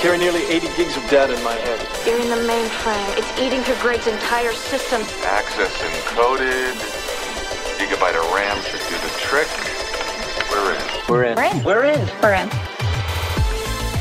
Carry nearly 80 gigs of data in my head. You're in the mainframe. It's eating through Greg's entire system. Access encoded. Gigabyte of RAM should do the trick. We're in. We're in. We're in. We're in. We're in.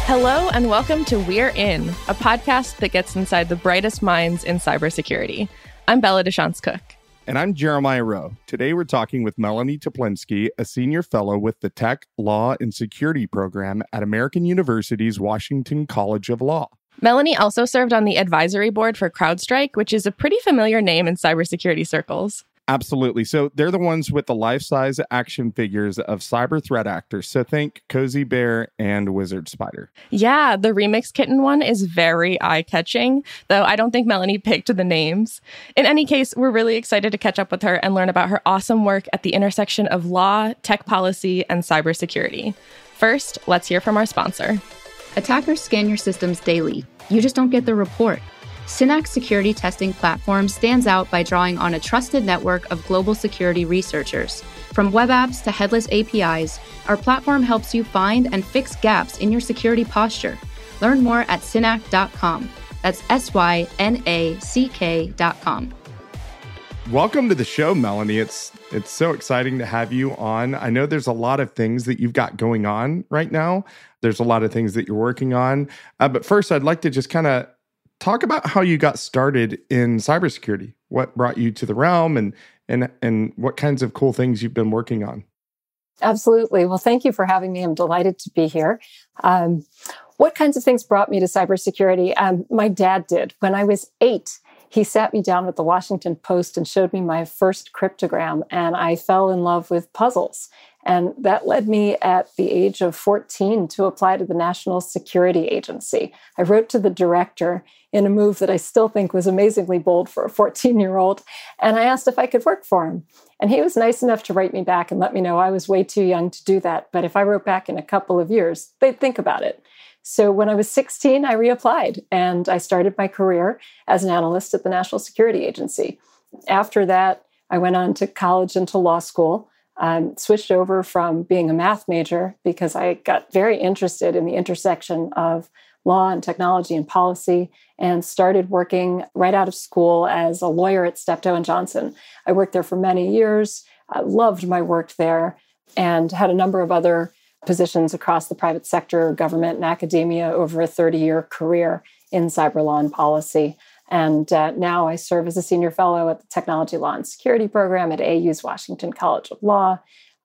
Hello, and welcome to We're In, a podcast that gets inside the brightest minds in cybersecurity. I'm Bella DeShantz Cook. And I'm Jeremiah Roe. Today we're talking with Melanie Teplinsky, a senior fellow with the Tech, Law, and Security program at American University's Washington College of Law. Melanie also served on the advisory board for CrowdStrike, which is a pretty familiar name in cybersecurity circles. Absolutely. So they're the ones with the life size action figures of cyber threat actors. So think Cozy Bear and Wizard Spider. Yeah, the Remix Kitten one is very eye catching, though I don't think Melanie picked the names. In any case, we're really excited to catch up with her and learn about her awesome work at the intersection of law, tech policy, and cybersecurity. First, let's hear from our sponsor. Attackers scan your systems daily. You just don't get the report. Synack security testing platform stands out by drawing on a trusted network of global security researchers. From web apps to headless APIs, our platform helps you find and fix gaps in your security posture. Learn more at synack.com. That's S Y N A C K.com. Welcome to the show, Melanie. It's it's so exciting to have you on. I know there's a lot of things that you've got going on right now. There's a lot of things that you're working on. Uh, but first, I'd like to just kind of talk about how you got started in cybersecurity. What brought you to the realm, and and and what kinds of cool things you've been working on. Absolutely. Well, thank you for having me. I'm delighted to be here. Um, what kinds of things brought me to cybersecurity? Um, my dad did. When I was eight, he sat me down with the Washington Post and showed me my first cryptogram, and I fell in love with puzzles. And that led me at the age of 14 to apply to the National Security Agency. I wrote to the director in a move that I still think was amazingly bold for a 14 year old. And I asked if I could work for him. And he was nice enough to write me back and let me know I was way too young to do that. But if I wrote back in a couple of years, they'd think about it. So when I was 16, I reapplied and I started my career as an analyst at the National Security Agency. After that, I went on to college and to law school. Um, switched over from being a math major because I got very interested in the intersection of law and technology and policy and started working right out of school as a lawyer at Steptoe and Johnson. I worked there for many years, I loved my work there, and had a number of other positions across the private sector, government, and academia over a 30 year career in cyber law and policy. And uh, now I serve as a senior fellow at the Technology Law and Security Program at AU's Washington College of Law.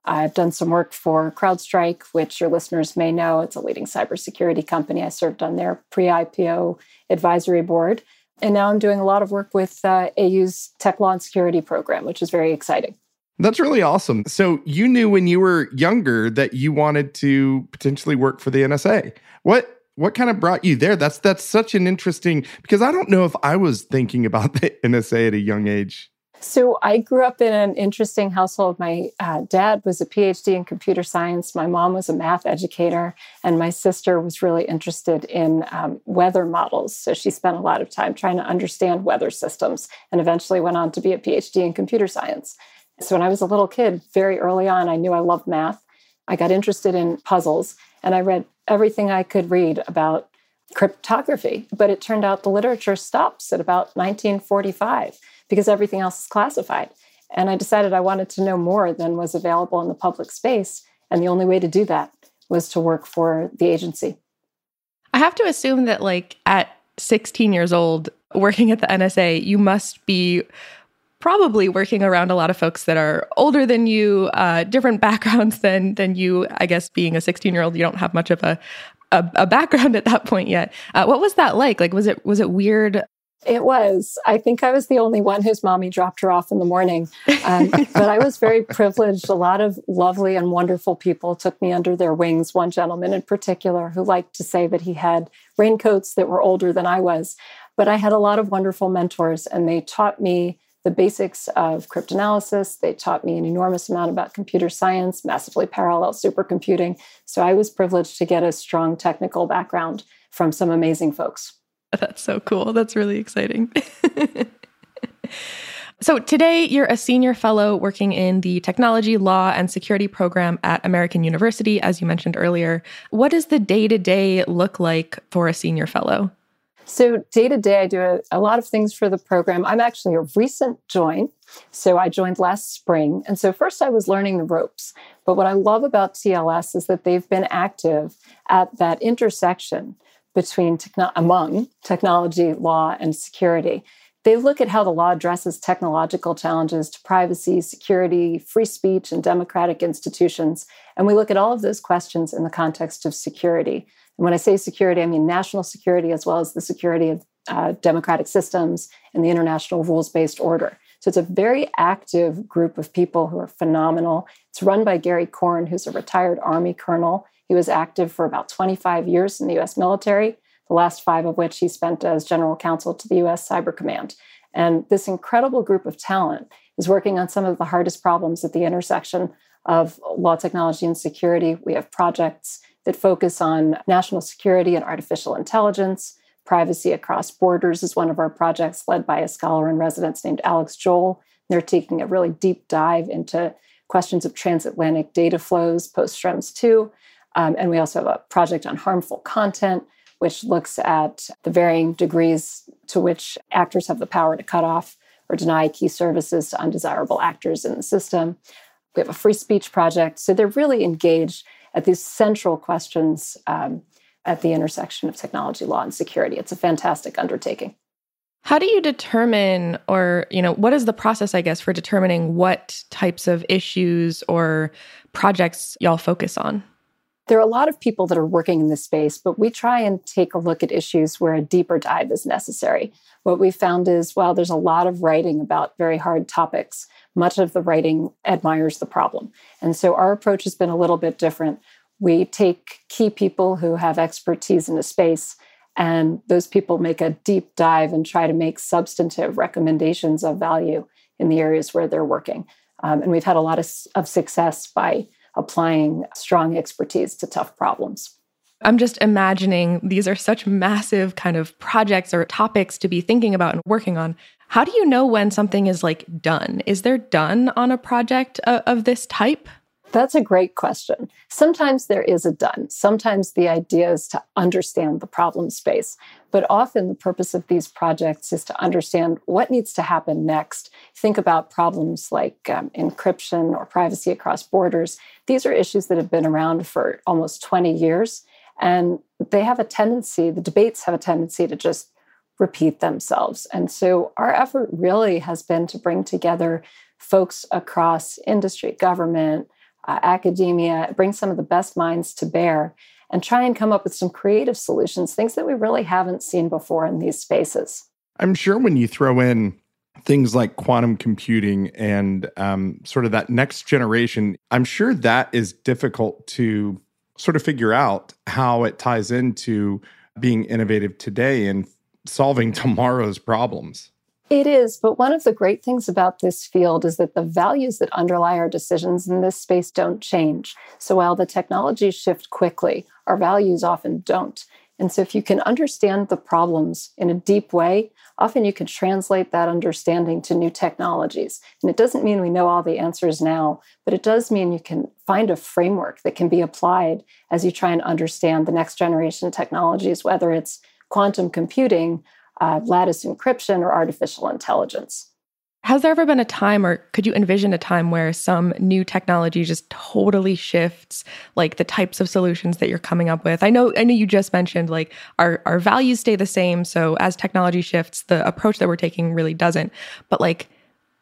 I've done some work for CrowdStrike, which your listeners may know. It's a leading cybersecurity company. I served on their pre IPO advisory board. And now I'm doing a lot of work with uh, AU's Tech Law and Security Program, which is very exciting. That's really awesome. So you knew when you were younger that you wanted to potentially work for the NSA. What what kind of brought you there? That's that's such an interesting because I don't know if I was thinking about the NSA at a young age. So I grew up in an interesting household. My uh, dad was a PhD in computer science. My mom was a math educator, and my sister was really interested in um, weather models. So she spent a lot of time trying to understand weather systems, and eventually went on to be a PhD in computer science. So when I was a little kid, very early on, I knew I loved math. I got interested in puzzles, and I read everything I could read about cryptography. But it turned out the literature stops at about 1945 because everything else is classified. And I decided I wanted to know more than was available in the public space. And the only way to do that was to work for the agency. I have to assume that, like, at 16 years old, working at the NSA, you must be probably working around a lot of folks that are older than you, uh, different backgrounds than than you. I guess being a 16 year old, you don't have much of a a, a background at that point yet. Uh, what was that like? Like, was it was it weird? It was. I think I was the only one whose mommy dropped her off in the morning. Um, but I was very privileged. A lot of lovely and wonderful people took me under their wings. One gentleman in particular who liked to say that he had raincoats that were older than I was. But I had a lot of wonderful mentors, and they taught me the basics of cryptanalysis. They taught me an enormous amount about computer science, massively parallel supercomputing. So I was privileged to get a strong technical background from some amazing folks. That's so cool. That's really exciting. So, today you're a senior fellow working in the technology, law, and security program at American University, as you mentioned earlier. What does the day to day look like for a senior fellow? So, day to day, I do a, a, lot of things for the program. I'm actually a recent join. So, I joined last spring. And so, first, I was learning the ropes. But what I love about TLS is that they've been active at that intersection between techno- among technology, law, and security. They look at how the law addresses technological challenges to privacy, security, free speech, and democratic institutions. And we look at all of those questions in the context of security. And when I say security, I mean national security as well as the security of uh, democratic systems and the international rules based order. So it's a very active group of people who are phenomenal. It's run by Gary Corn, who's a retired Army colonel. He was active for about 25 years in the US military the last five of which he spent as general counsel to the US Cyber Command. And this incredible group of talent is working on some of the hardest problems at the intersection of law, technology, and security. We have projects that focus on national security and artificial intelligence. Privacy across borders is one of our projects led by a scholar in residence named Alex Joel. They're taking a really deep dive into questions of transatlantic data flows post Schrems 2. Um, and we also have a project on harmful content which looks at the varying degrees to which actors have the power to cut off or deny key services to undesirable actors in the system. We have a free speech project. So they're really engaged at these central questions um, at the intersection of technology, law, and security. It's a fantastic undertaking. How do you determine, or, you know, what is the process, I guess, for determining what types of issues or projects y'all focus on? There are a lot of people that are working in this space, but we try and take a look at issues where a deeper dive is necessary. What we found is while there's a lot of writing about very hard topics, much of the writing admires the problem. And so our approach has been a little bit different. We take key people who have expertise in a space, and those people make a deep dive and try to make substantive recommendations of value in the areas where they're working. Um, and we've had a lot of, of success by applying strong expertise to tough problems. I'm just imagining these are such massive kind of projects or topics to be thinking about and working on. How do you know when something is like done? Is there done on a project of, of this type? That's a great question. Sometimes there is a done. Sometimes the idea is to understand the problem space. But often the purpose of these projects is to understand what needs to happen next. Think about problems like um, encryption or privacy across borders. These are issues that have been around for almost 20 years. And they have a tendency, the debates have a tendency to just repeat themselves. And so our effort really has been to bring together folks across industry, government, uh, academia, bring some of the best minds to bear, and try and come up with some creative solutions, things that we really haven't seen before in these spaces. I'm sure when you throw in things like quantum computing and um, sort of that next generation, I'm sure that is difficult to sort of figure out how it ties into being innovative today and solving tomorrow's problems. It is, but one of the great things about this field is that the values that underlie our decisions in this space don't change. So while the technologies shift quickly, our values often don't. And so if you can understand the problems in a deep way, often you can translate that understanding to new technologies. And it doesn't mean we know all the answers now, but it does mean you can find a framework that can be applied as you try and understand the next generation technologies, whether it's quantum computing uh, lattice encryption or artificial intelligence. Has there ever been a time, or could you envision a time where some new technology just totally shifts, like the types of solutions that you're coming up with? I know, I know you just mentioned like our our values stay the same, so as technology shifts, the approach that we're taking really doesn't. But like,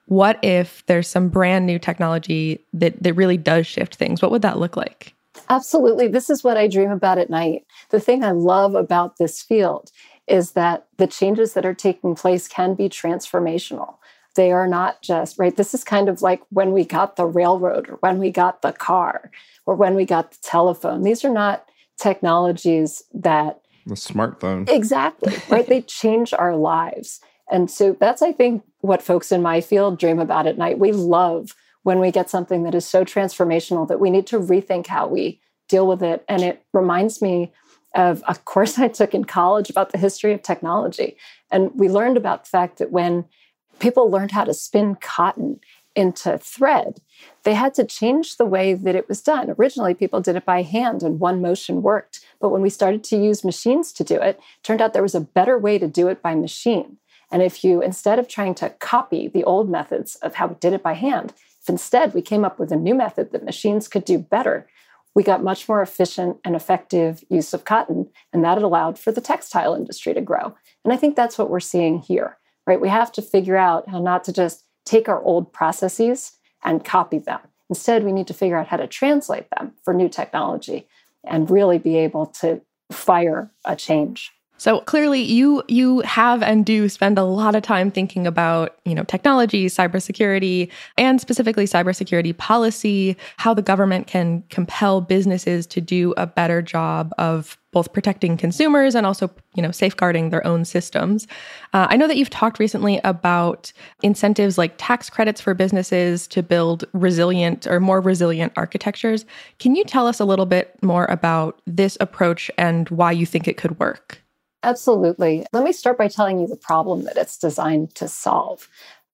what if there's some brand new technology that that really does shift things? What would that look like? Absolutely. This is what I dream about at night. The thing I love about this field is that the changes that are taking place can be transformational. They are not just, right? This is kind of like when we got the railroad or when we got the car or when we got the telephone. These are not technologies that. The smartphone. Exactly, right? they change our lives. And so that's, I think, what folks in my field dream about at night. We love when we get something that is so transformational that we need to rethink how we deal with it. And it reminds me of a course I took in college about the history of technology. And we learned about the fact that when people learned how to spin cotton into thread, they had to change the way that it was done. Originally, people did it by hand and one motion worked. But when we started to use machines to do it, it turned out there was a better way to do it by machine. And if you, instead of trying to copy the old methods of how we did it by hand, if instead we came up with a new method that machines could do better, we got much more efficient and effective use of cotton. And that allowed for the textile industry to grow. And I think that's what we're seeing here, right? We have to figure out how not to just take our old processes and copy them. Instead, we need to figure out how to translate them for new technology and really be able to fire a change. So clearly you you have and do spend a lot of time thinking about, you know, technology, cybersecurity, and specifically cybersecurity policy, how the government can compel businesses to do a better job of both protecting consumers and also, you know, safeguarding their own systems. Uh, I know that you've talked recently about incentives like tax credits for businesses to build resilient or more resilient architectures. Can you tell us a little bit more about this approach and why you think it could work? Absolutely. Let me start by telling you the problem that it's designed to solve.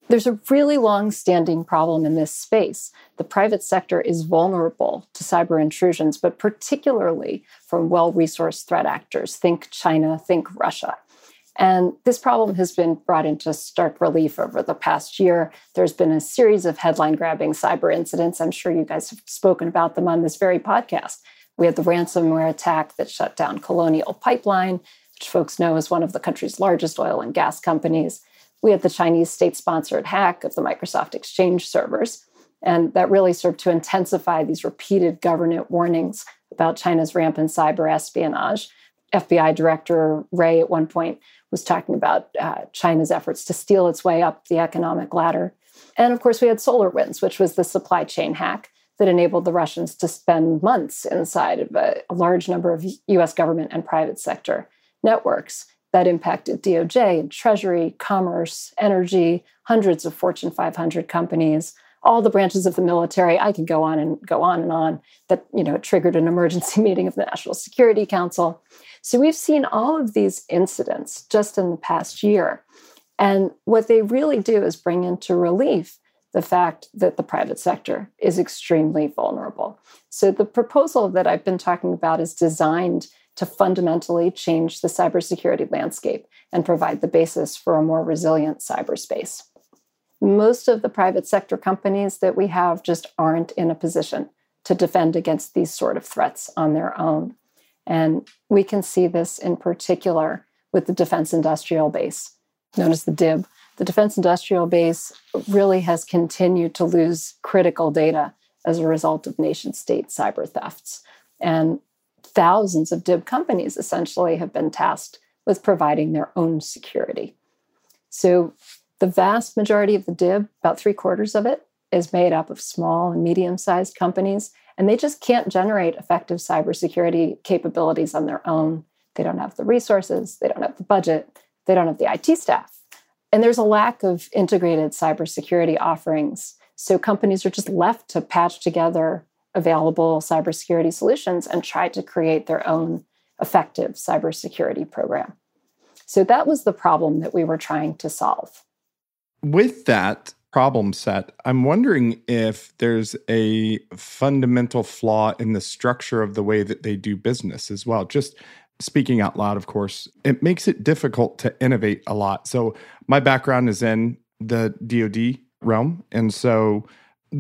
There's a really long standing problem in this space. The private sector is vulnerable to cyber intrusions, but particularly from well resourced threat actors. Think China, think Russia. And this problem has been brought into stark relief over the past year. There's been a series of headline grabbing cyber incidents. I'm sure you guys have spoken about them on this very podcast. We had the ransomware attack that shut down Colonial Pipeline which folks know is one of the country's largest oil and gas companies. We had the Chinese state sponsored hack of the Microsoft Exchange servers. And that really served to intensify these repeated government warnings about China's rampant cyber espionage. FBI Director Wray at one point was talking about uh, China's efforts to steal its way up the economic ladder. And of course, we had SolarWinds, which was the supply chain hack that enabled the Russians to spend months inside of a, a large number of US government and private sector networks that impacted DOJ and Treasury, Commerce, Energy, hundreds of Fortune 500 companies, all the branches of the military. I could go on and go on and on. That you know triggered an emergency meeting of the National Security Council. So we've seen all of these incidents just in the past year, and what they really do is bring into relief the fact that the private sector is extremely vulnerable. So the proposal that I've been talking about is designed to fundamentally change the cybersecurity landscape and provide the basis for a more resilient cyberspace. Most of the private sector companies that we have just aren't in a position to defend against these sort of threats on their own. And we can see this in particular with the defense industrial base, known as the DIB. The defense industrial base really has continued to lose critical data as a result of nation state cyber thefts. And thousands of DIB companies essentially have been tasked with providing their own security. So the vast majority of the DIB, about three quarters of it, is made up of small and medium sized companies, and they just can't generate effective cybersecurity capabilities on their own. They don't have the resources, they don't have the budget, they don't have the IT staff. And there's a lack of integrated cybersecurity offerings. So companies are just left to patch together available cybersecurity solutions and tried to create their own effective cybersecurity program. So that was the problem that we were trying to solve. With that problem set, I'm wondering if there's a fundamental flaw in the structure of the way that they do business as well. Just speaking out loud, of course, it makes it difficult to innovate a lot. So, my background is in the DoD realm. And so,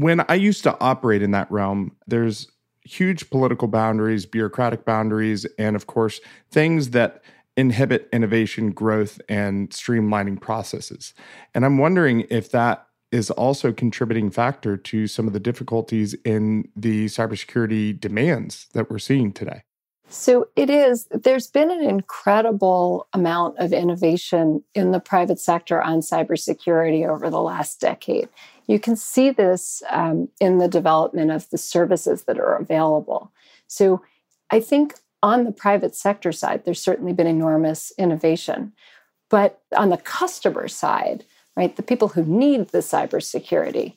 when I used to operate in that realm, there's huge political boundaries, bureaucratic boundaries, and of course, things that inhibit innovation, growth, and streamlining processes. And I'm wondering if that is also a contributing factor to some of the difficulties in the cybersecurity demands that we're seeing today. So it is, there's been an incredible amount of innovation in the private sector on cybersecurity over the last decade. You can see this um, in the development of the services that are available. So I think on the private sector side, there's certainly been enormous innovation. But on the customer side, right, the people who need the cybersecurity,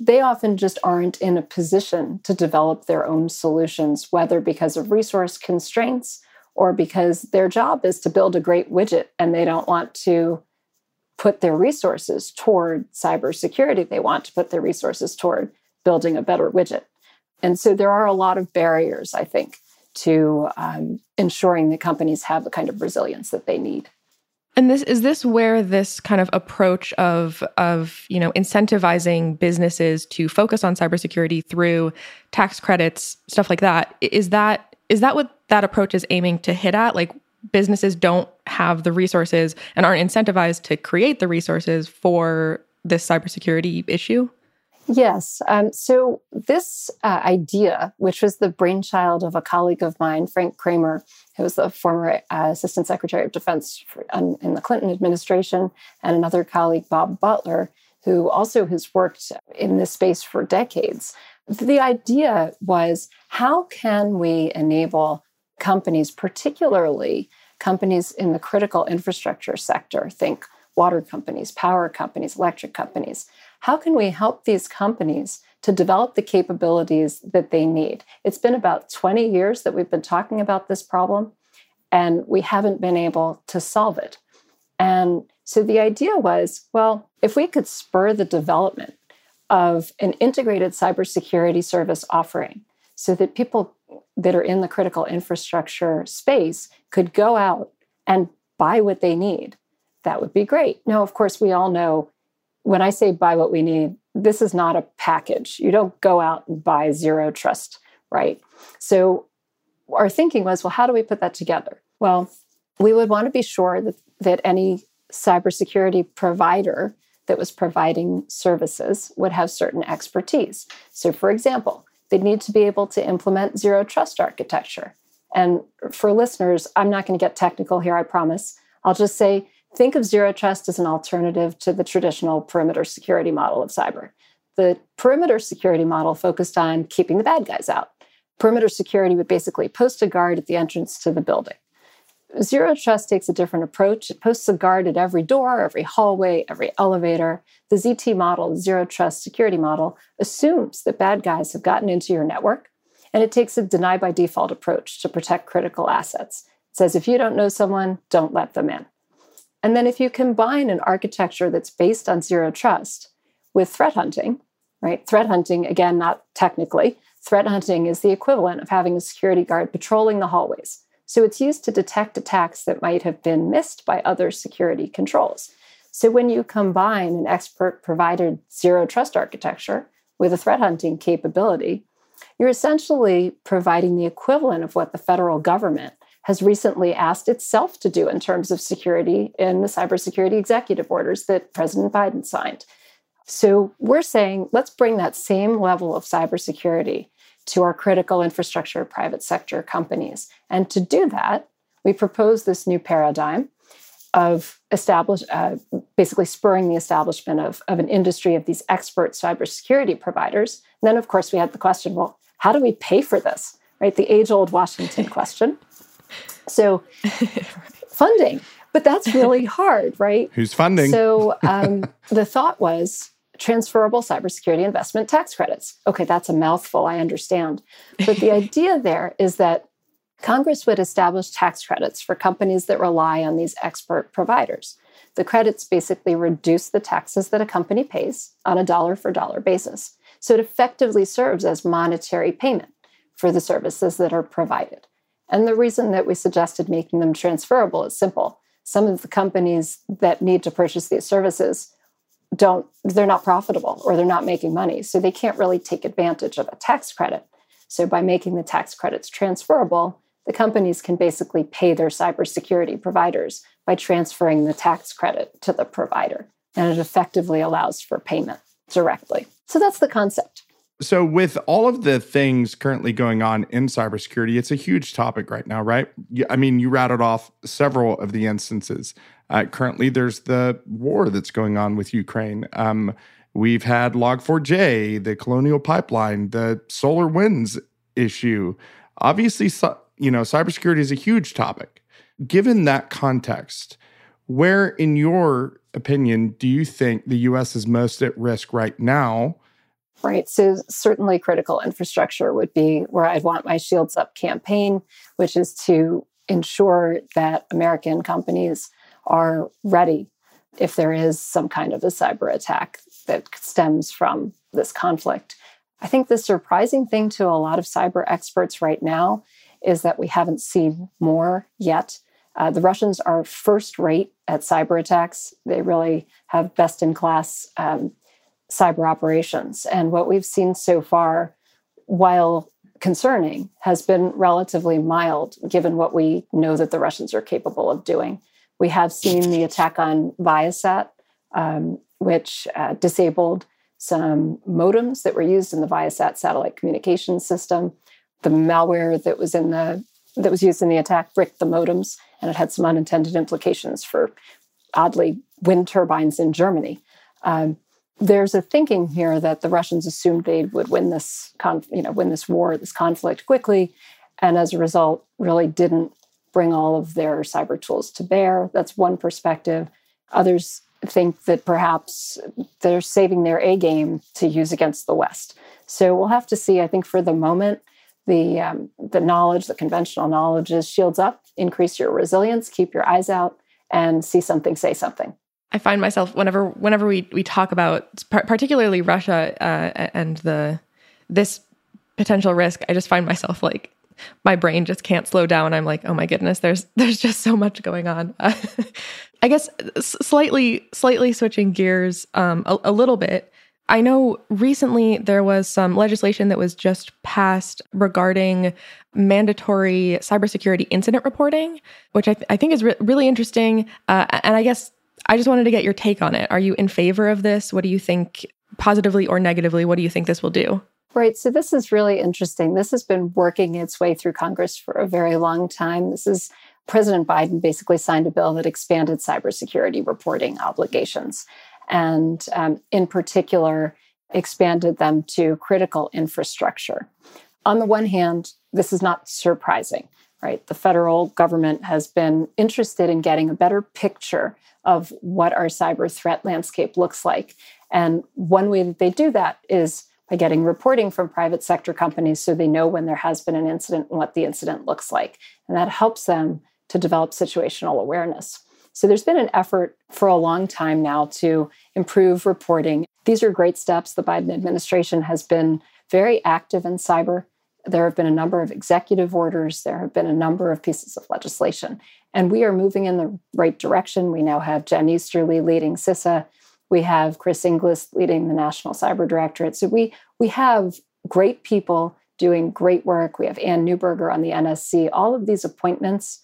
they often just aren't in a position to develop their own solutions, whether because of resource constraints or because their job is to build a great widget and they don't want to put their resources toward cybersecurity. They want to put their resources toward building a better widget. And so there are a lot of barriers, I think, to um, ensuring that companies have the kind of resilience that they need. And this is this where this kind of approach of of you know incentivizing businesses to focus on cybersecurity through tax credits, stuff like that. Is that is that what that approach is aiming to hit at? Like businesses don't have the resources and aren't incentivized to create the resources for this cybersecurity issue? Yes. Um, so, this uh, idea, which was the brainchild of a colleague of mine, Frank Kramer, who was the former uh, Assistant Secretary of Defense for, um, in the Clinton administration, and another colleague, Bob Butler, who also has worked in this space for decades. The idea was how can we enable companies, particularly companies in the critical infrastructure sector, think water companies, power companies, electric companies, how can we help these companies to develop the capabilities that they need? It's been about 20 years that we've been talking about this problem, and we haven't been able to solve it. And so the idea was well, if we could spur the development of an integrated cybersecurity service offering so that people that are in the critical infrastructure space could go out and buy what they need, that would be great. Now, of course, we all know when I say buy what we need, this is not a package. You don't go out and buy zero trust, right? So our thinking was, well, how do we put that together? Well, we would want to be sure that, that any cybersecurity provider that was providing services would have certain expertise. So, for example, they'd need to be able to implement zero trust architecture. And for listeners, I'm not going to get technical here, I promise. I'll just say think of zero trust as an alternative to the traditional perimeter security model of cyber. The perimeter security model focused on keeping the bad guys out. Perimeter security would basically post a guard at the entrance to the building. Zero Trust takes a different approach. It posts a guard at every door, every hallway, every elevator. The ZT model, the Zero Trust security model, assumes that bad guys have gotten into your network, and it takes a deny by default approach to protect critical assets. It says if you don't know someone, don't let them in. And then if you combine an architecture that's based on Zero Trust with threat hunting, right? Threat hunting, again, not technically, threat hunting is the equivalent of having a security guard patrolling the hallways so it's used to detect attacks that might have been missed by other security controls. So when you combine an expert provided zero trust architecture with a threat hunting capability, you're essentially providing the equivalent of what the federal government has recently asked itself to do in terms of security in the cybersecurity executive orders that President Biden signed. So we're saying let's bring that same level of cybersecurity to our critical infrastructure private sector companies. And to do that, we propose this new paradigm of establish, uh, basically spurring the establishment of, of an industry of these expert cybersecurity providers. And then, of course, we had the question well, how do we pay for this? Right? The age old Washington question. So, funding. But that's really hard, right? Who's funding? So, um, the thought was transferable cybersecurity investment tax credits. Okay, that's a mouthful, I understand. But the idea there is that Congress would establish tax credits for companies that rely on these expert providers. The credits basically reduce the taxes that a company pays on a dollar for dollar basis. So it effectively serves as monetary payment for the services that are provided. And the reason that we suggested making them transferable is simple. Some of the companies that need to purchase these services don't they're not profitable or they're not making money. So they can't really take advantage of a tax credit. So by making the tax credits transferable the companies can basically pay their cybersecurity providers by transferring the tax credit to the provider. And it effectively allows for payment directly. So that's the concept so, with all of the things currently going on in cybersecurity, it's a huge topic right now, right? I mean, you rattled off several of the instances. Uh, currently, there's the war that's going on with Ukraine. Um, we've had Log4j, the Colonial Pipeline, the Solar Winds issue. Obviously, you know, cybersecurity is a huge topic. Given that context, where, in your opinion, do you think the U.S. is most at risk right now? Right. So, certainly critical infrastructure would be where I'd want my Shields Up campaign, which is to ensure that American companies are ready if there is some kind of a cyber attack that stems from this conflict. I think the surprising thing to a lot of cyber experts right now is that we haven't seen more yet. Uh, the Russians are first rate at cyber attacks. They really have best in class um, cyber operations. And what we've seen so far, while concerning, has been relatively mild given what we know that the Russians are capable of doing. We have seen the attack on Viasat, um, which uh, disabled some modems that were used in the Viasat satellite communication system. The malware that was in the that was used in the attack bricked the modems, and it had some unintended implications for oddly wind turbines in Germany. Um, there's a thinking here that the Russians assumed they would win this, conf- you know, win this war, this conflict quickly, and as a result, really didn't bring all of their cyber tools to bear. That's one perspective. Others think that perhaps they're saving their A game to use against the West. So we'll have to see. I think for the moment, the um, the knowledge, the conventional knowledge, is shields up, increase your resilience, keep your eyes out, and see something, say something. I find myself whenever whenever we we talk about particularly Russia uh, and the this potential risk, I just find myself like my brain just can't slow down. I'm like, oh my goodness, there's there's just so much going on. Uh, I guess slightly slightly switching gears um, a, a little bit. I know recently there was some legislation that was just passed regarding mandatory cybersecurity incident reporting, which I, th- I think is re- really interesting. Uh, and I guess I just wanted to get your take on it. Are you in favor of this? What do you think, positively or negatively? What do you think this will do? Right. So this is really interesting. This has been working its way through Congress for a very long time. This is President Biden basically signed a bill that expanded cybersecurity reporting obligations, and um, in particular, expanded them to critical infrastructure. On the one hand, this is not surprising, right? The federal government has been interested in getting a better picture of what our cyber threat landscape looks like. And one way that they do that is by getting reporting from private sector companies so they know when there has been an incident and what the incident looks like. And that helps them to develop situational awareness. So there's been an effort for a long time now to improve reporting. These are great steps. The Biden administration has been very active in cyber. There have been a number of executive orders, there have been a number of pieces of legislation, and we are moving in the right direction. We now have Jen Easterly leading CISA. We have Chris Inglis leading the National Cyber Directorate. So we we have great people doing great work. We have Anne Neuberger on the NSC. All of these appointments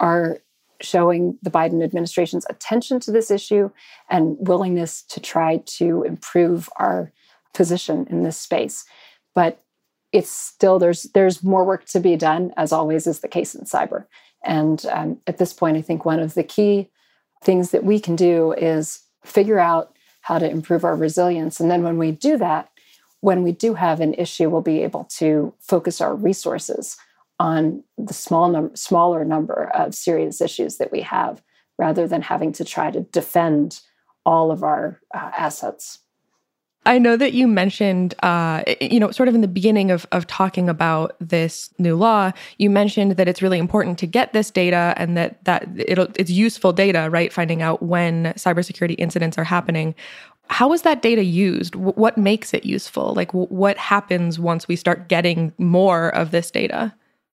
are showing the Biden administration's attention to this issue and willingness to try to improve our position in this space. But it's still there's there's more work to be done, as always is the case in cyber. And um, at this point, I think one of the key things that we can do is figure out how to improve our resilience. And then when we do that, when we do have an issue, we'll be able to focus our resources on the small num- smaller number of serious issues that we have rather than having to try to defend all of our uh, assets. I know that you mentioned, uh, you know, sort of in the beginning of, of talking about this new law, you mentioned that it's really important to get this data and that that it's useful data, right? Finding out when cybersecurity incidents are happening. How is that data used? What makes it useful? Like, what happens once we start getting more of this data?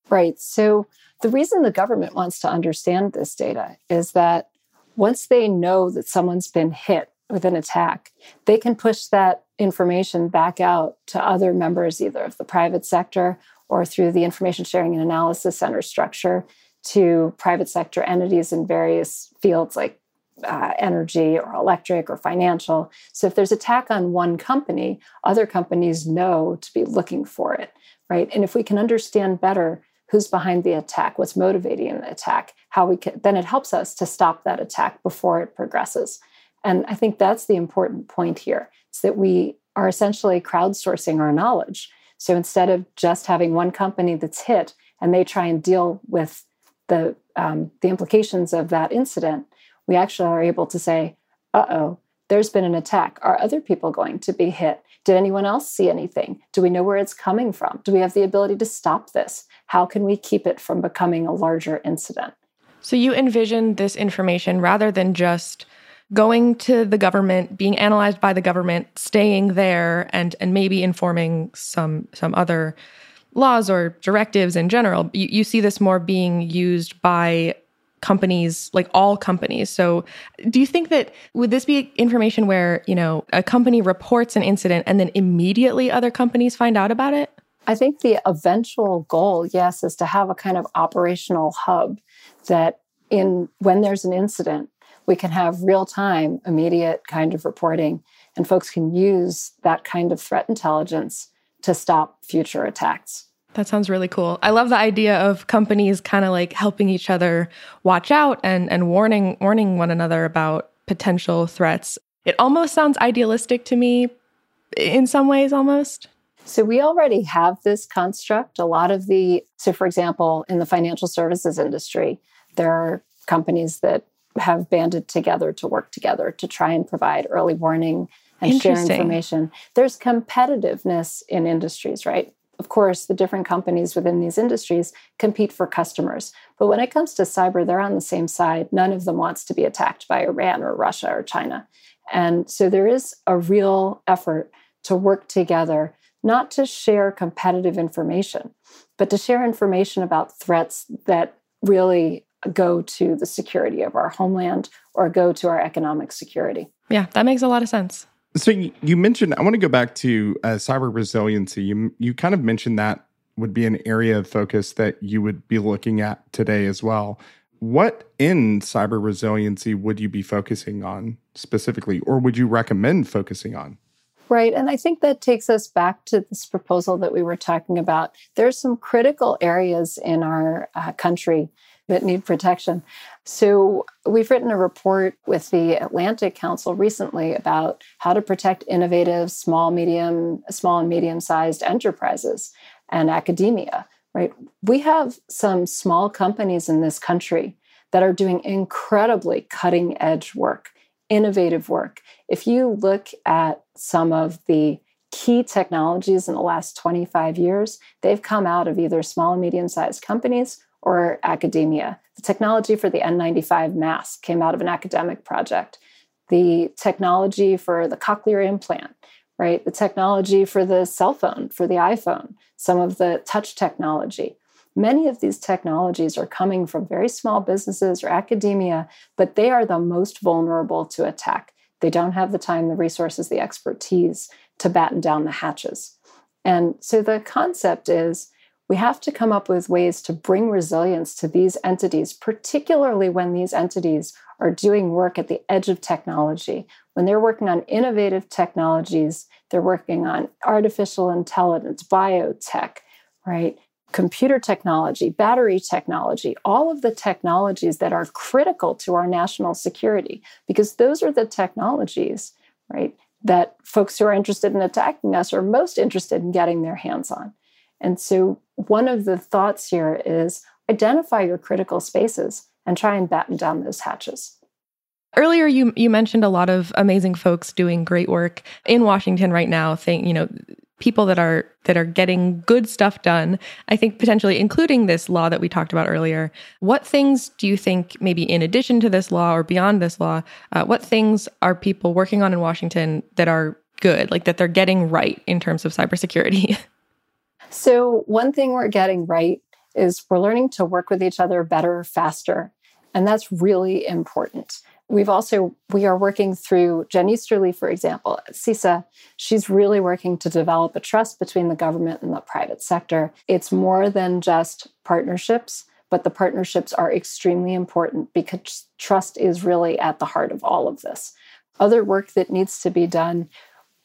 Right. So the reason the government wants to understand this data is that once they know that someone's been hit with an attack, they can push that information back out to other members, either of the private sector or through the Information Sharing and Analysis Center structure to private sector entities in various fields like uh, energy or electric or financial. So if there's attack on one company, other companies know to be looking for it, right? And if we can understand better who's behind the attack, what's motivating the attack, how we can, then it helps us to stop that attack before it progresses. And I think that's the important point here is that we are essentially crowdsourcing our knowledge. So instead of just having one company that's hit and they try and deal with the, um, the implications of that incident, we actually are able to say, uh oh, there's been an attack. Are other people going to be hit? Did anyone else see anything? Do we know where it's coming from? Do we have the ability to stop this? How can we keep it from becoming a larger incident? So you envision this information rather than just going to the government, being analyzed by the government, staying there, and and maybe informing some some other laws or directives in general. You, you see this more being used by companies like all companies so do you think that would this be information where you know a company reports an incident and then immediately other companies find out about it I think the eventual goal, yes, is to have a kind of operational hub that in when there's an incident, we can have real time, immediate kind of reporting, and folks can use that kind of threat intelligence to stop future attacks. That sounds really cool. I love the idea of companies kind of like helping each other watch out and and warning warning one another about potential threats. It almost sounds idealistic to me in some ways almost. So we already have this construct. A lot of the, so for example, in the financial services industry, there are companies that have banded together to work together to try and provide early warning and share information. There's competitiveness in industries, right? Of course, the different companies within these industries compete for customers. But when it comes to cyber, they're on the same side. None of them wants to be attacked by Iran or Russia or China. And so there is a real effort to work together not to share competitive information, but to share information about threats that really go to the security of our homeland or go to our economic security. Yeah, that makes a lot of sense. So you mentioned I want to go back to uh, cyber resiliency. You you kind of mentioned that would be an area of focus that you would be looking at today as well. What in cyber resiliency would you be focusing on specifically, or would you recommend focusing on? Right. And I think that takes us back to this proposal that we were talking about. There's some critical areas in our uh, country that need protection. So, we've written a report with the Atlantic Council recently about how to protect innovative small, medium, small and medium-sized enterprises and academia, right? We have some small companies in this country that are doing incredibly cutting-edge work innovative work. If you look at some of the key technologies in the last 25 years, they've come out of either small and medium sized companies or academia. The technology for the N95 mask came out of an academic project. The technology for the cochlear implant, right? The technology for the cell phone, for the iPhone, some of the touch technology. Many of these technologies are coming from very small businesses or academia, but they are the most vulnerable to attack. They don't have the time, the resources, the expertise to batten down the hatches. And so the concept is we have to come up with ways to bring resilience to these entities, particularly when these entities are doing work at the edge of technology. When they're working on innovative technologies, they're working on artificial intelligence, biotech, right? computer technology, battery technology, all of the technologies that are critical to our national security, because those are the technologies, right, that folks who are interested in attacking us are most interested in getting their hands on. And so, one of the thoughts here is identify your critical spaces and try and batten down those hatches. Earlier, you you mentioned a lot of amazing folks doing great work in Washington right now. Think you know people that are that are getting good stuff done i think potentially including this law that we talked about earlier what things do you think maybe in addition to this law or beyond this law uh, what things are people working on in washington that are good like that they're getting right in terms of cybersecurity so one thing we're getting right is we're learning to work with each other better faster and that's really important We've also, we are working through Jen Easterly, for example, at CISA. She's really working to develop a trust between the government and the private sector. It's more than just partnerships, but the partnerships are extremely important because trust is really at the heart of all of this. Other work that needs to be done.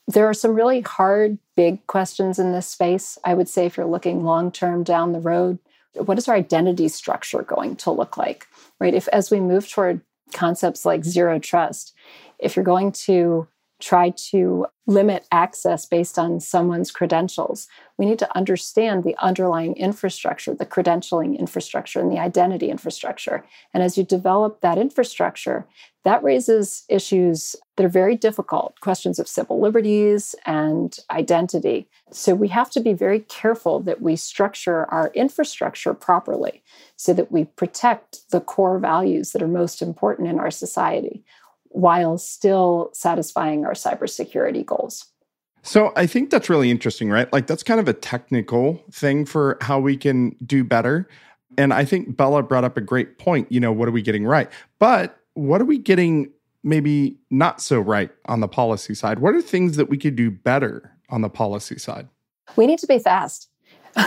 There are some really hard, big questions in this space. I would say if you're looking long term down the road, what is our identity structure going to look like? Right? If as we move toward concepts like zero trust, if you're going to try to limit access based on someone's credentials, we need to understand the underlying infrastructure, the credentialing infrastructure, and the identity infrastructure. And as you develop that infrastructure, that raises issues that are very difficult questions of civil liberties and identity. So we have to be very careful that we structure our infrastructure properly so that we protect the core values that are most important in our society while still satisfying our cybersecurity goals. So I think that's really interesting, right? Like that's kind of a technical thing for how we can do better. And I think Bella brought up a great point. You know, what are we getting right? But what are we getting maybe not so right on the policy side? What are things that we could do better on the policy side? We need to be fast.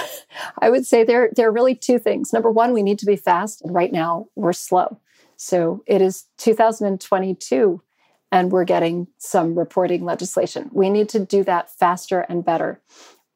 I would say there, there are really two things. Number one, we need to be fast. And right now, we're slow. So it is 2022 and we're getting some reporting legislation. We need to do that faster and better.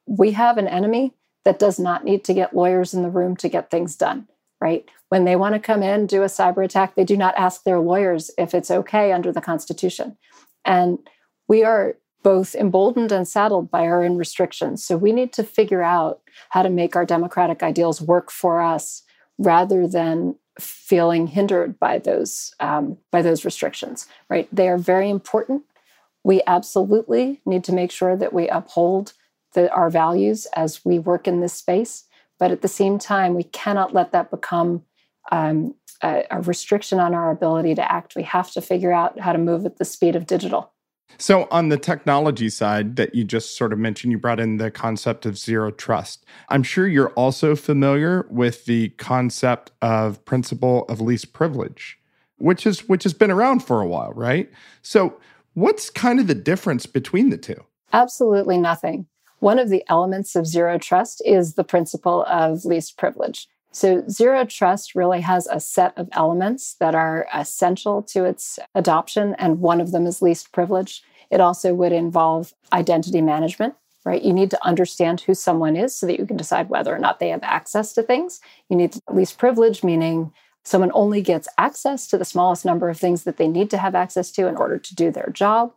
We have an enemy that does not need to get lawyers in the room to get things done, right? When they want to come in, do a cyber attack, they do not ask their lawyers if it's okay under the Constitution. And we are both emboldened and saddled by our own restrictions. So we need to figure out how to make our democratic ideals work for us rather than feeling hindered by those um, by those restrictions right? They are very important. We absolutely need to make sure that we uphold the, our values as we work in this space but at the same time we cannot let that become um, a, a restriction on our ability to act. We have to figure out how to move at the speed of digital so, on the technology side that you just sort of mentioned, you brought in the concept of zero trust. I'm sure you're also familiar with the concept of principle of least privilege, which is which has been around for a while, right? So, what's kind of the difference between the two? Absolutely nothing. One of the elements of zero trust is the principle of least privilege. So, zero trust really has a set of elements that are essential to its adoption, and one of them is least privilege. It also would involve identity management, right? You need to understand who someone is so that you can decide whether or not they have access to things. You need least privilege, meaning someone only gets access to the smallest number of things that they need to have access to in order to do their job,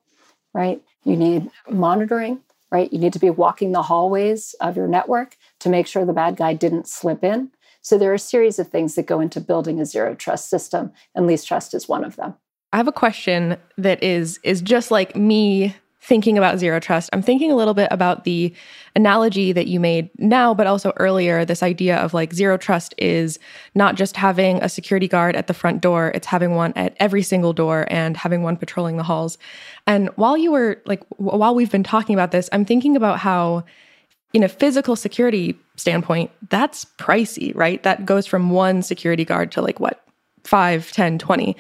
right? You need monitoring, right? You need to be walking the hallways of your network to make sure the bad guy didn't slip in. So there are a series of things that go into building a zero trust system, and least trust is one of them. I have a question that is is just like me thinking about zero trust. I'm thinking a little bit about the analogy that you made now, but also earlier. This idea of like zero trust is not just having a security guard at the front door; it's having one at every single door and having one patrolling the halls. And while you were like, while we've been talking about this, I'm thinking about how in a physical security standpoint, that's pricey, right? That goes from one security guard to like what, 5, 10, 20.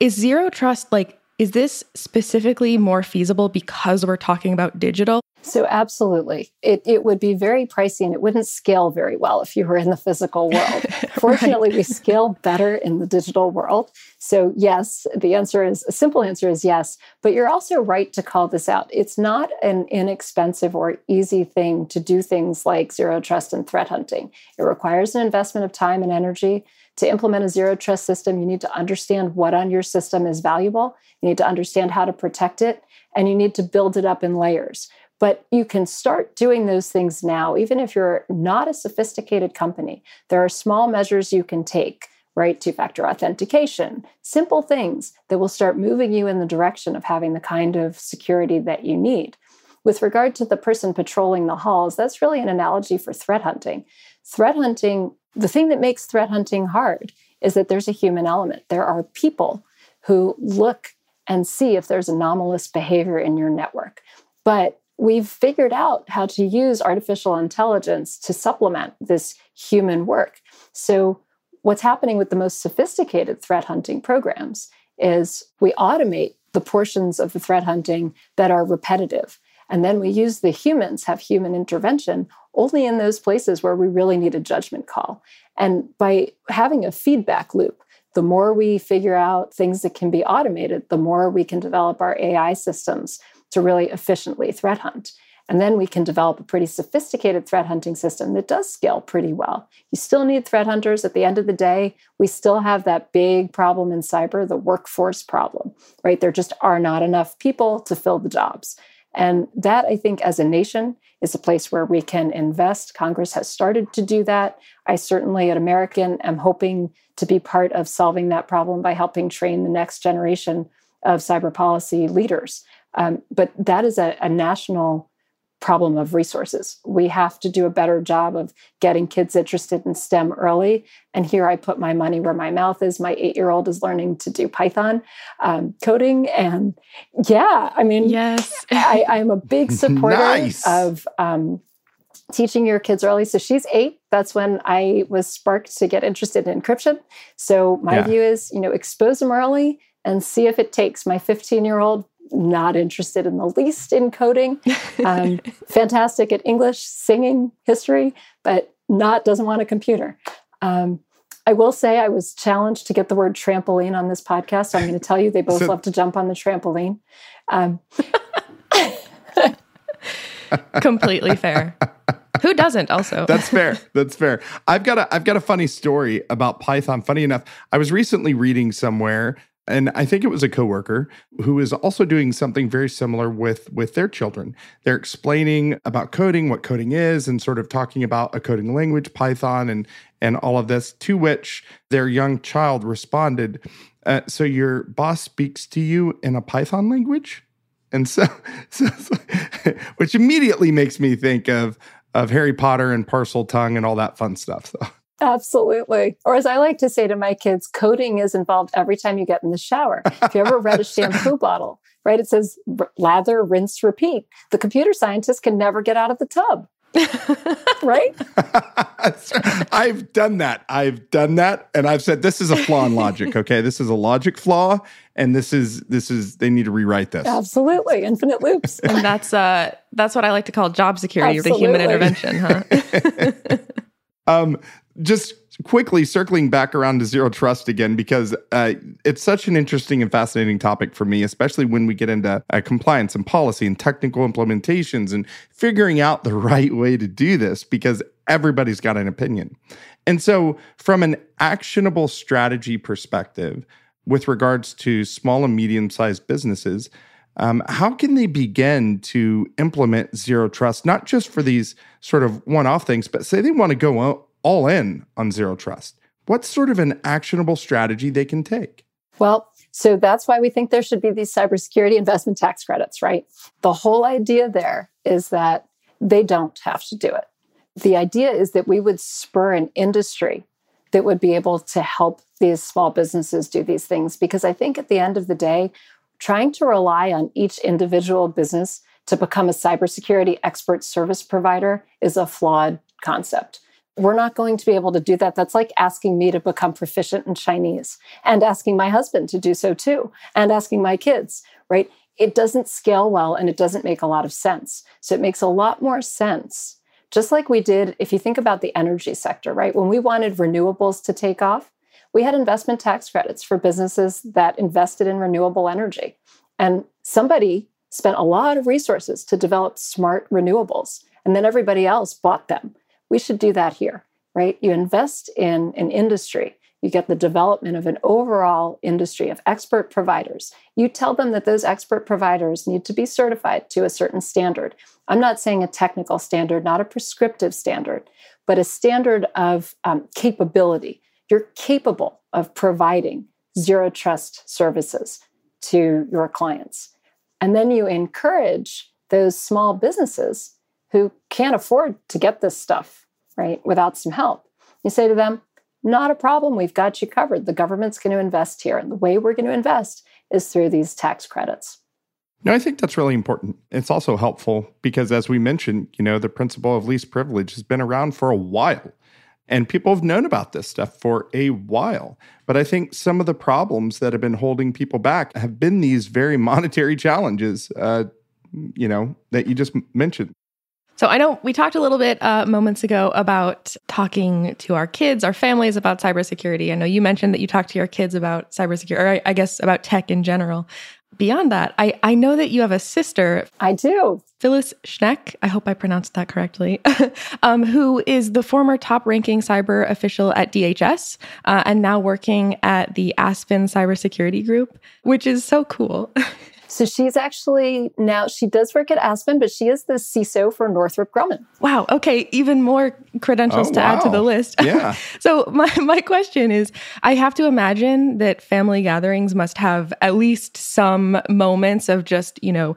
Is zero trust like, is this specifically more feasible because we're talking about digital? So, absolutely. It, it would be very pricey and it wouldn't scale very well if you were in the physical world. Fortunately, right. we scale better in the digital world. So, yes, the answer is a simple answer is yes. But you're also right to call this out. It's not an inexpensive or easy thing to do things like zero trust and threat hunting. It requires an investment of time and energy. To implement a zero trust system, you need to understand what on your system is valuable. You need to understand how to protect it, and you need to build it up in layers. But you can start doing those things now, even if you're not a sophisticated company. There are small measures you can take, right? Two factor authentication, simple things that will start moving you in the direction of having the kind of security that you need. With regard to the person patrolling the halls, that's really an analogy for threat hunting. Threat hunting, the thing that makes threat hunting hard is that there's a human element. There are people who look and see if there's anomalous behavior in your network. But we've figured out how to use artificial intelligence to supplement this human work. So, what's happening with the most sophisticated threat hunting programs is we automate the portions of the threat hunting that are repetitive. And then we use the humans, have human intervention only in those places where we really need a judgment call. And by having a feedback loop, the more we figure out things that can be automated, the more we can develop our AI systems to really efficiently threat hunt. And then we can develop a pretty sophisticated threat hunting system that does scale pretty well. You still need threat hunters. At the end of the day, we still have that big problem in cyber, the workforce problem, right? There just are not enough people to fill the jobs. And that, I think, as a nation, is a place where we can invest. Congress has started to do that. I certainly, at American, am hoping to be part of solving that problem by helping train the next generation of cyber policy leaders. Um, but that is a, a national problem of resources. We have to do a better job of getting kids interested in STEM early. And here I put my money where my mouth is. My eight year old is learning to do Python um, coding. And yeah, I mean, yes, I, I'm a big supporter Nice. of um, teaching your kids early. So she's eight. That's when I was sparked to get interested in encryption. So my Yeah. view is, you know, expose them early and see if it takes. My 15 year old, not interested in the least in coding, um, fantastic at English, singing, history, but not doesn't want a computer. Um, I will say I was challenged to get the word trampoline on this podcast. So I'm going to tell you they both So- love to jump on the trampoline. Um, completely fair. Who doesn't? Also, That's fair. That's fair. I've got a I've got a funny story about Python. Funny enough, I was recently reading somewhere and I think it was a coworker who is also doing something very similar with with their children. They're explaining about coding, what coding is and sort of talking about a coding language, Python and and all of this to which their young child responded, uh, so your boss speaks to you in a Python language? And so, so, so which immediately makes me think of of Harry Potter and Parseltongue and all that fun stuff. So Absolutely. Or as I like to say to my kids, coding is involved every time you get in the shower. If you ever read a shampoo bottle, right, it says lather, rinse, repeat. The computer scientist can never get out of the tub, right? I've done that. I've done that, and I've said this is a flaw in logic. Okay, this is a logic flaw, and this is this is they need to rewrite this. Absolutely. Infinite loops. and that's uh that's what I like to call job security, the human intervention, huh? Um, just quickly circling back around to zero trust again, because uh, it's such an interesting and fascinating topic for me, especially when we get into uh, compliance and policy and technical implementations and figuring out the right way to do this, because everybody's got an opinion. And so, from an actionable strategy perspective, with regards to small and medium sized businesses, um, how can they begin to implement zero trust, not just for these sort of one off things, but say they want to go all in on zero trust? What's sort of an actionable strategy they can take? Well, so that's why we think there should be these cybersecurity investment tax credits, right? The whole idea there is that they don't have to do it. The idea is that we would spur an industry that would be able to help these small businesses do these things. Because I think at the end of the day, trying to rely on each individual business to become a cybersecurity expert service provider is a flawed concept. We're not going to be able to do that. That's like asking me to become proficient in Chinese and asking my husband to do so too, and asking my kids, right? It doesn't scale well and it doesn't make a lot of sense. So it makes a lot more sense just like we did if you think about the energy sector, right? When we wanted renewables to take off, we had investment tax credits for businesses that invested in renewable energy. And somebody spent a lot of resources to develop smart renewables, and then everybody else bought them. We should do that here, right? You invest in an industry, you get the development of an overall industry of expert providers. You tell them that those expert providers need to be certified to a certain standard. I'm not saying a technical standard, not a prescriptive standard, but a standard of um, capability. You're capable of providing zero trust services to your clients. And then you encourage those small businesses who can't afford to get this stuff, right, without some help. You say to them, not a problem. We've got you covered. The government's going to invest here. And the way we're going to invest is through these tax credits. No, I think that's really important. It's also helpful because, as we mentioned, you know, the principle of least privilege has been around for a while. And people have known about this stuff for a while. But I think some of the problems that have been holding people back have been these very monetary challenges, uh, you know, that you just mentioned. So I know we talked a little bit uh, moments ago about talking to our kids, our families about cybersecurity. I know you mentioned that you talk to your kids about cybersecurity, or I, I guess about tech in general. Beyond that, I, I know that you have a sister, I do. Phyllis Schneck. I hope I pronounced that correctly. um, who is the former top-ranking cyber official at DHS uh, and now working at the Aspen Cybersecurity Group, which is so cool. So she's actually now, she does work at Aspen, but she is the CISO for Northrop Grumman. Wow. Okay. Even more credentials Oh, to add to the list. Yeah. so my, my question is I have to imagine that family gatherings must have at least some moments of just, you know,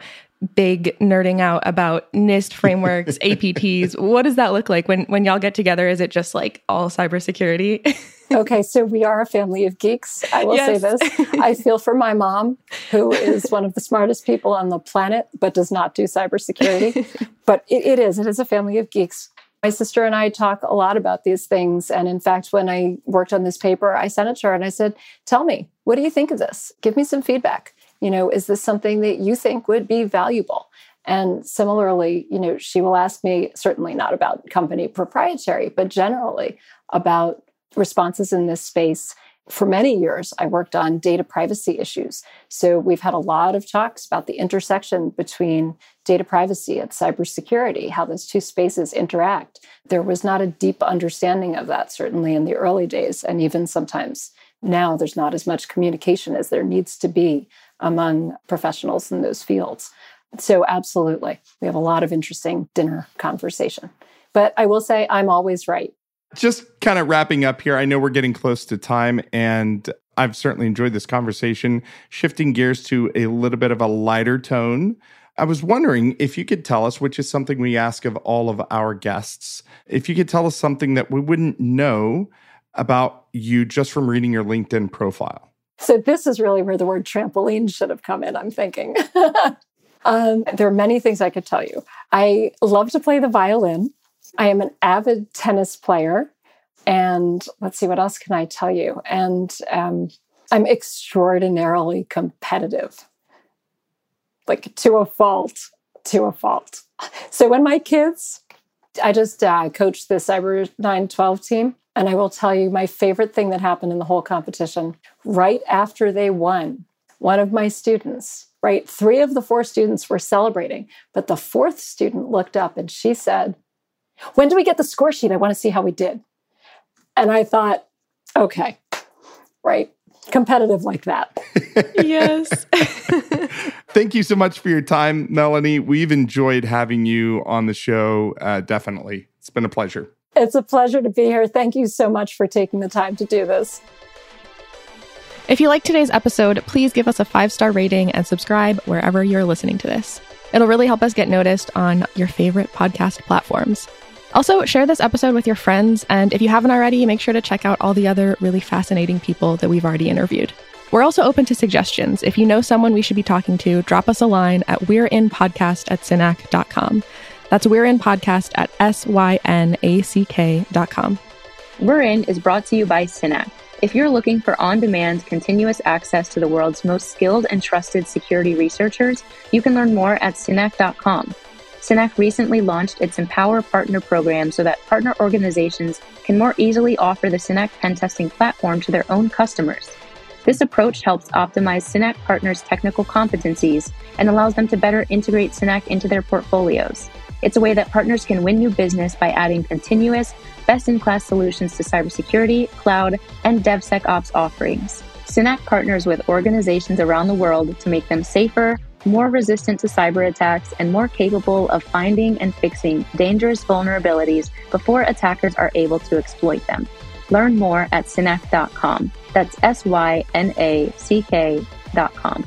big nerding out about NIST frameworks, APTs. What does that look like when when y'all get together? Is it just like all cybersecurity? okay, so we are a family of geeks. I will yes. say this. I feel for my mom, who is one of the smartest people on the planet, but does not do cybersecurity. but it, it is. It is a family of geeks. My sister and I talk a lot about these things. And in fact, when I worked on this paper, I sent it to her and I said, Tell me, what do you think of this? Give me some feedback. You know, is this something that you think would be valuable? And similarly, you know, she will ask me certainly not about company proprietary, but generally about responses in this space for many years, I worked on data privacy issues. So we've had a lot of talks about the intersection between data privacy and cybersecurity, how those two spaces interact. There was not a deep understanding of that, certainly in the early days. And even sometimes now, there's not as much communication as there needs to be among professionals in those fields. So, absolutely, we have a lot of interesting dinner conversation. But I will say, I'm always right just kind of wrapping up here. I know we're getting close to time, and I've certainly enjoyed this conversation. Shifting gears to a little bit of a lighter tone. I was wondering if you could tell us, which is something we ask of all of our guests, if you could tell us something that we wouldn't know about you just from reading your LinkedIn profile. So, this is really where the word trampoline should have come in, I'm thinking. um, there are many things I could tell you. I love to play the violin. I am an avid tennis player. And let's see, what else can I tell you? And um, I'm extraordinarily competitive, like to a fault, to a fault. So when my kids, I just uh, coached the Cyber 912 team. And I will tell you my favorite thing that happened in the whole competition right after they won, one of my students, right? Three of the four students were celebrating, but the fourth student looked up and she said, when do we get the score sheet? I want to see how we did. And I thought, okay, right, competitive like that. yes. Thank you so much for your time, Melanie. We've enjoyed having you on the show. Uh, definitely. It's been a pleasure. It's a pleasure to be here. Thank you so much for taking the time to do this. If you like today's episode, please give us a five star rating and subscribe wherever you're listening to this. It'll really help us get noticed on your favorite podcast platforms. Also, share this episode with your friends, and if you haven't already, make sure to check out all the other really fascinating people that we've already interviewed. We're also open to suggestions. If you know someone we should be talking to, drop us a line at we're in podcast at synack.com. That's we're in podcast at S-Y-N-A-C-K.com. We're in is brought to you by Synack. If you're looking for on demand, continuous access to the world's most skilled and trusted security researchers, you can learn more at synack.com. Synack recently launched its Empower Partner program so that partner organizations can more easily offer the Synack pen testing platform to their own customers. This approach helps optimize Synack partners' technical competencies and allows them to better integrate Synack into their portfolios. It's a way that partners can win new business by adding continuous, best in class solutions to cybersecurity, cloud, and DevSecOps offerings. Synack partners with organizations around the world to make them safer, more resistant to cyber attacks, and more capable of finding and fixing dangerous vulnerabilities before attackers are able to exploit them. Learn more at synack.com. That's S Y N A C K.com.